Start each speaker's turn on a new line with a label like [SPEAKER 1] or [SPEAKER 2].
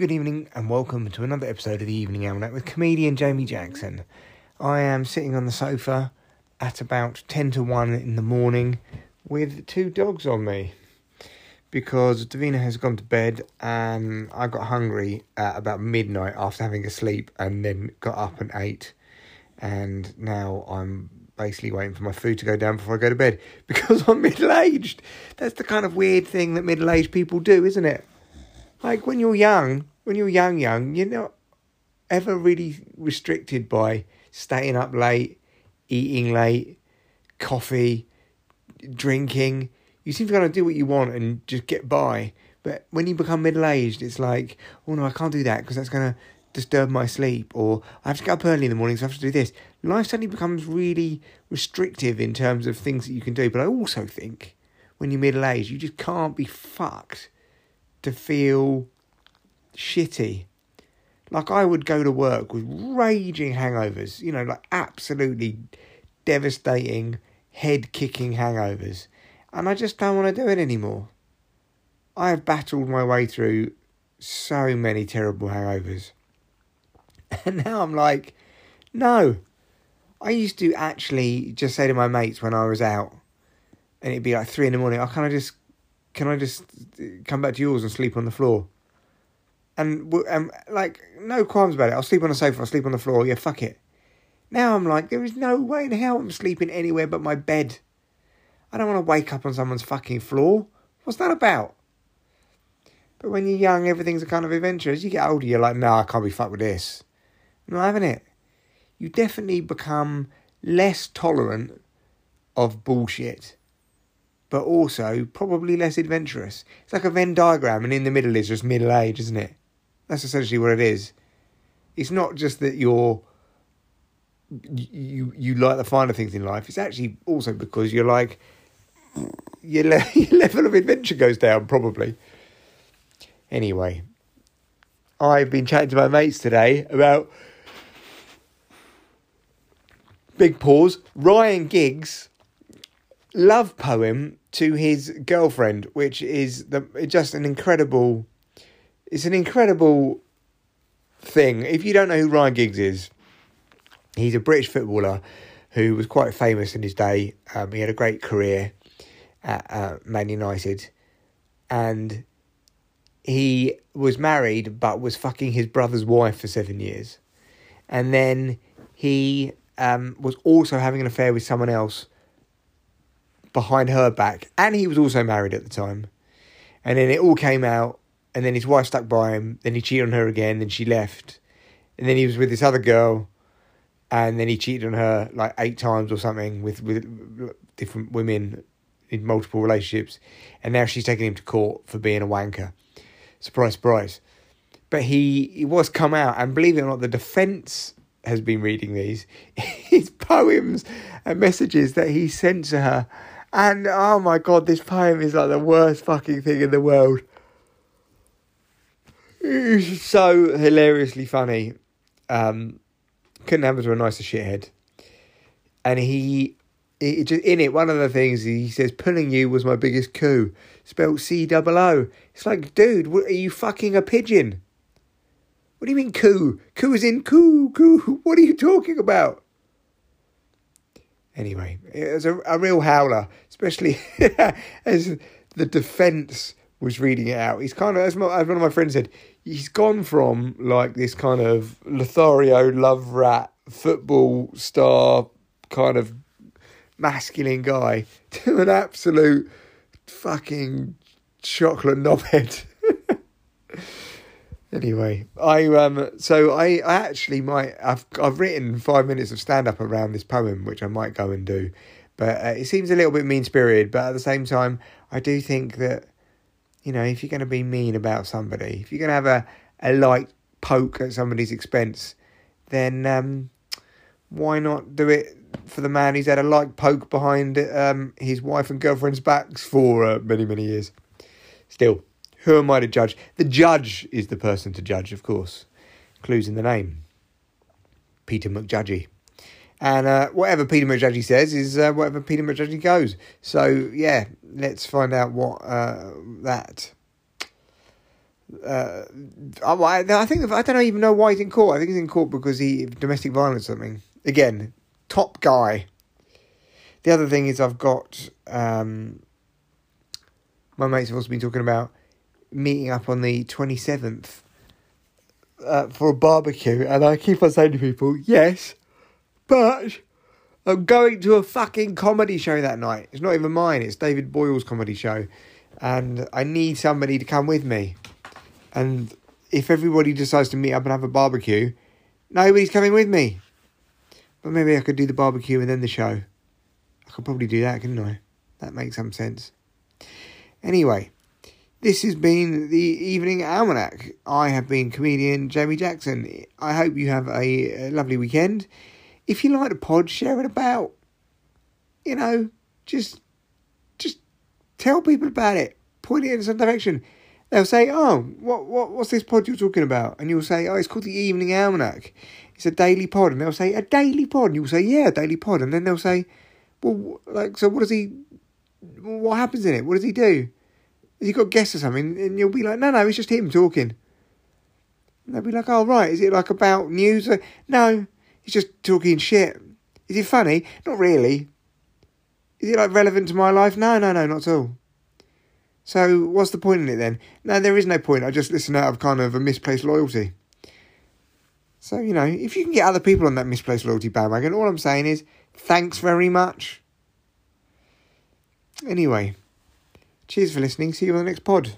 [SPEAKER 1] good evening, and welcome to another episode of the Evening Almanac with comedian Jamie Jackson. I am sitting on the sofa at about 10 to 1 in the morning with two dogs on me because Davina has gone to bed and I got hungry at about midnight after having a sleep and then got up and ate. And now I'm basically waiting for my food to go down before I go to bed because I'm middle aged. That's the kind of weird thing that middle aged people do, isn't it? Like when you're young, when you're young, young, you're not ever really restricted by staying up late, eating late, coffee, drinking. You seem to kind of do what you want and just get by. But when you become middle aged, it's like, oh no, I can't do that because that's going to disturb my sleep, or I have to get up early in the morning, so I have to do this. Life suddenly becomes really restrictive in terms of things that you can do. But I also think when you're middle aged, you just can't be fucked to feel shitty. Like I would go to work with raging hangovers, you know, like absolutely devastating, head kicking hangovers. And I just don't want to do it anymore. I have battled my way through so many terrible hangovers. And now I'm like, no. I used to actually just say to my mates when I was out, and it'd be like three in the morning, I kind of just can I just come back to yours and sleep on the floor? And um, like, no qualms about it. I'll sleep on the sofa, I'll sleep on the floor, yeah, fuck it. Now I'm like, there is no way in hell I'm sleeping anywhere but my bed. I don't want to wake up on someone's fucking floor. What's that about? But when you're young, everything's a kind of adventure. As you get older, you're like, no, nah, I can't be fucked with this. I'm not having it. You definitely become less tolerant of bullshit but also probably less adventurous. It's like a Venn diagram, and in the middle is just middle age, isn't it? That's essentially what it is. It's not just that you're you you like the finer things in life. It's actually also because you're like your, le- your level of adventure goes down probably. Anyway, I've been chatting to my mates today about big pause. Ryan Giggs love poem to his girlfriend, which is the just an incredible. It's an incredible thing. If you don't know who Ryan Giggs is, he's a British footballer who was quite famous in his day. Um, he had a great career at uh, Man United, and he was married but was fucking his brother's wife for seven years, and then he um, was also having an affair with someone else behind her back, and he was also married at the time. And then it all came out, and then his wife stuck by him. Then he cheated on her again. Then she left, and then he was with this other girl, and then he cheated on her like eight times or something with with different women in multiple relationships, and now she's taking him to court for being a wanker. Surprise, surprise. But he, he was come out, and believe it or not, the defence has been reading these his poems and messages that he sent to her and oh my god, this poem is like the worst fucking thing in the world. It's so hilariously funny. Um, couldn't happen to a nicer shithead. And he, he just in it, one of the things he says, "Pulling you was my biggest coup," spelled C double O. It's like, dude, what, are you fucking a pigeon? What do you mean coup? Coup is in coup, coup. What are you talking about? Anyway, it was a, a real howler, especially as the defence was reading it out. He's kind of, as, my, as one of my friends said, he's gone from like this kind of Lothario love rat football star kind of masculine guy to an absolute fucking chocolate knobhead. Anyway, I um so I, I actually might I've I've written five minutes of stand up around this poem, which I might go and do, but uh, it seems a little bit mean spirited. But at the same time, I do think that you know if you're going to be mean about somebody, if you're going to have a a light poke at somebody's expense, then um why not do it for the man who's had a light poke behind um his wife and girlfriend's backs for uh, many many years. Still who am I to judge? The judge is the person to judge, of course. Clues in the name. Peter McJudgy. And uh, whatever Peter McJudgy says is uh, whatever Peter McJudgy goes. So, yeah, let's find out what uh, that Uh, I, I think I don't even know why he's in court. I think he's in court because he domestic violence or something. Again, top guy. The other thing is I've got um, my mates have also been talking about meeting up on the twenty seventh uh, for a barbecue, and I keep on saying to people, yes, but I'm going to a fucking comedy show that night. It's not even mine. It's David Boyle's comedy show, and I need somebody to come with me. And if everybody decides to meet up and have a barbecue, nobody's coming with me. But maybe I could do the barbecue and then the show. I could probably do that, couldn't I? That makes some sense. Anyway, this has been the Evening Almanac. I have been comedian Jamie Jackson. I hope you have a, lovely weekend. If you like the pod, share it about. You know, just just tell people about it. Point it in some direction. They'll say, "Oh, what what what's this pod you're talking about?" And you'll say, "Oh, it's called the Evening Almanac." It's a daily pod, and they'll say a daily pod, and you'll say, "Yeah, a daily pod," and then they'll say, "Well, like, so what does he? What happens in it? What does he do? Has got guests or something?" And you'll be like, "No, no, it's just him talking." And they'll be like, "Oh, right, is it like about news?" No, he's just talking shit. Is it funny? Not really. Is it like relevant to my life? No, no, no, not at all. So what's the point in it then? No, there is no point. I just listen out of kind of a misplaced loyalty. So, you know, if you can get other people on that misplaced loyalty bandwagon, all I'm saying is thanks very much. Anyway, cheers for listening. See you on the next pod.